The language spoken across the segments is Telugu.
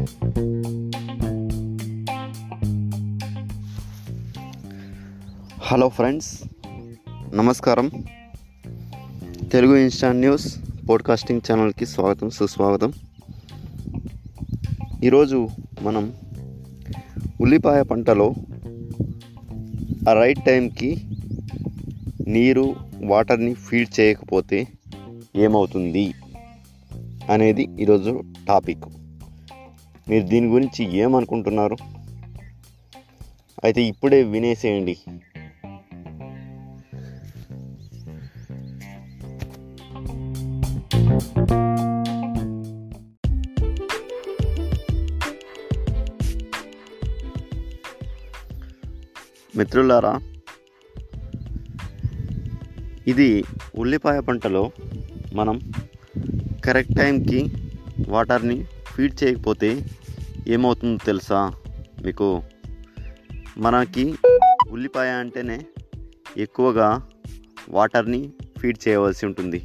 హలో ఫ్రెండ్స్ నమస్కారం తెలుగు ఇన్స్టా న్యూస్ పోడ్కాస్టింగ్ ఛానల్కి స్వాగతం సుస్వాగతం ఈరోజు మనం ఉల్లిపాయ పంటలో ఆ రైట్ టైంకి నీరు వాటర్ని ఫీడ్ చేయకపోతే ఏమవుతుంది అనేది ఈరోజు టాపిక్ మీరు దీని గురించి ఏమనుకుంటున్నారు? అయితే ఇప్పుడే వినేసేయండి. మిత్రులారా ఇది ఉల్లిపాయ పంటలో మనం కరెక్ట్ టైంకి వాటర్ని ఫీడ్ చేయకపోతే ఏమవుతుందో తెలుసా? మీకు మనకి ఉల్లిపాయ అంటేనే ఎక్కువగా వాటర్ని ఫీడ్ చేయవలసి ఉంటుంది.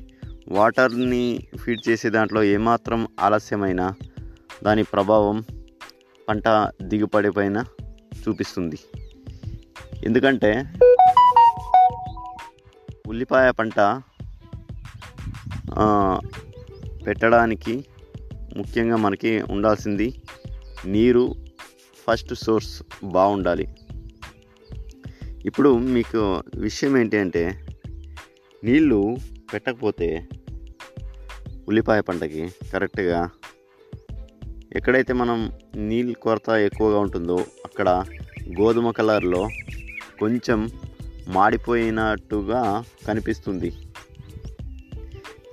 వాటర్ని ఫీడ్ చేసే దాంట్లో ఏమాత్రం ఆలస్యమైన దాని ప్రభావం పంట దిగుబడి పైన చూపిస్తుంది. ఎందుకంటే ఉల్లిపాయ పంట పెట్టడానికి ముఖ్యంగా మనకి ఉండాల్సింది నీరు ఫస్ట్ సోర్స్ బాగుండాలి. ఇప్పుడు మీకు విషయం ఏంటి అంటే నీళ్ళు పెట్టకపోతే ఉల్లిపాయ పంటకి కరెక్ట్గా ఎక్కడైతే మనం నీళ్ళ కొరత ఎక్కువగా ఉంటుందో అక్కడ గోధుమ కలర్లో కొంచెం మాడిపోయినట్టుగా కనిపిస్తుంది.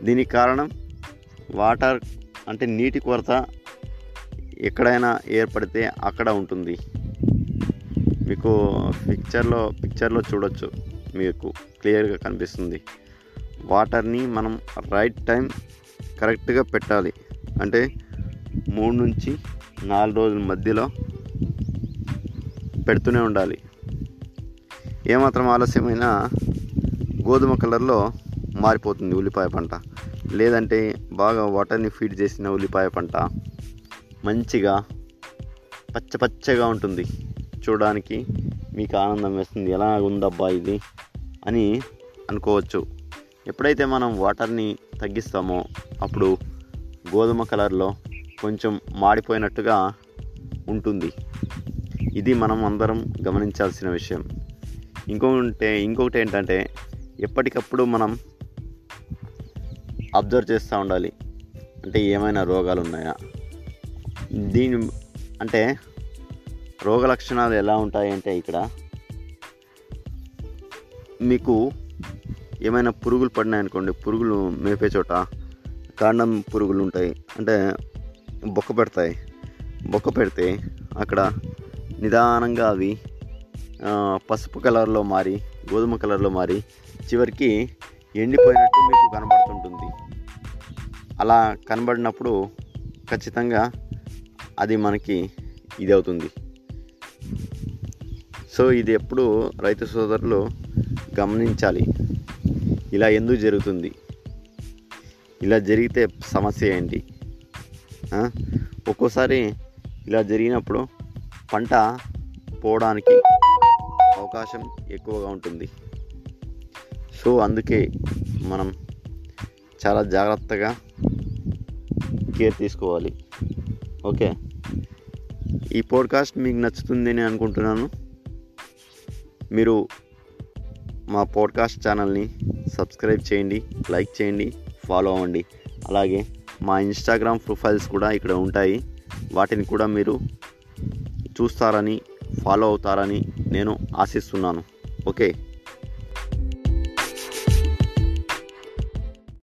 దీనికి కారణం వాటర్ అంటే నీటి కొరత ఎక్కడైనా ఏర్పడితే అక్కడ ఉంటుంది. మీకు పిక్చర్లో పిక్చర్లో చూడొచ్చు. మీకు క్లియర్గా కనిపిస్తుంది. వాటర్ని మనం రైట్ టైం కరెక్ట్గా పెట్టాలి. అంటే మూడు నుంచి నాలుగు రోజుల మధ్యలో పెడుతూనే ఉండాలి. ఏమాత్రం ఆలస్యమైనా గోధుమ కలర్లో మారిపోతుంది ఉల్లిపాయ పంట. లేదంటే బాగా వాటర్ని ఫీడ్ చేసిన ఉల్లిపాయ పంట. మంచిగా పచ్చ పచ్చగా ఉంటుంది. చూడడానికి మీకు ఆనందం వేస్తుంది. ఎలా ఉందబ్బా ఇది అని అనుకోవచ్చు. ఎప్పుడైతే మనం వాటర్ని తగ్గిస్తామో అప్పుడు గోధుమ కలర్లో కొంచెం మాడిపోయినట్టుగా ఉంటుంది. ఇది మనం అందరం గమనించాల్సిన విషయం. ఇంకొకటి ఇంకొకటి ఏంటంటే ఎప్పటికప్పుడు మనం అబ్జర్వ్ చేస్తూ ఉండాలి. అంటే ఏమైనా రోగాలు ఉన్నాయా దీని అంటే రోగ లక్షణాలు ఎలా ఉంటాయంటే ఇక్కడ మీకు ఏమైనా పురుగులు పడినాయనుకోండి పురుగులు మేపే చోట కాండం పురుగులు ఉంటాయి. అంటే బొక్క పెడతాయి. బొక్క పెడితే అక్కడ నిదానంగా అవి పసుపు కలర్లో మారి గోధుమ కలర్లో మారి చివరికి ఎండిపోయినట్టు మీకు కనబడుతుంటుంది. అలా కనబడినప్పుడు ఖచ్చితంగా అది మనకి ఇది అవుతుంది సో ఇది ఎప్పుడు రైతు సోదరులు గమనించాలి. ఇలా ఎందుకు జరుగుతుంది? ఇలా జరిగితే సమస్య ఏంటి? ఒక్కోసారి ఇలా జరిగినప్పుడు పంట పోవడానికి అవకాశం ఎక్కువగా ఉంటుంది. సో అందుకే మనం చాలా జాగ్రత్తగా కేర్ తీసుకోవాలి. ఓకే. ఈ పోడ్కాస్ట్ మీకు నచ్చుతుందని అనుకుంటున్నాను. మీరు మా పోడ్కాస్ట్ ఛానల్ని సబ్స్క్రైబ్ చేయండి లైక్ చేయండి ఫాలో అవ్వండి. అలాగే మా ఇన్స్టాగ్రామ్ ప్రొఫైల్స్ కూడా ఇక్కడ ఉంటాయి. వాటిని కూడా మీరు చూస్తారని ఫాలో అవుతారని నేను ఆశిస్తున్నాను. ఓకే.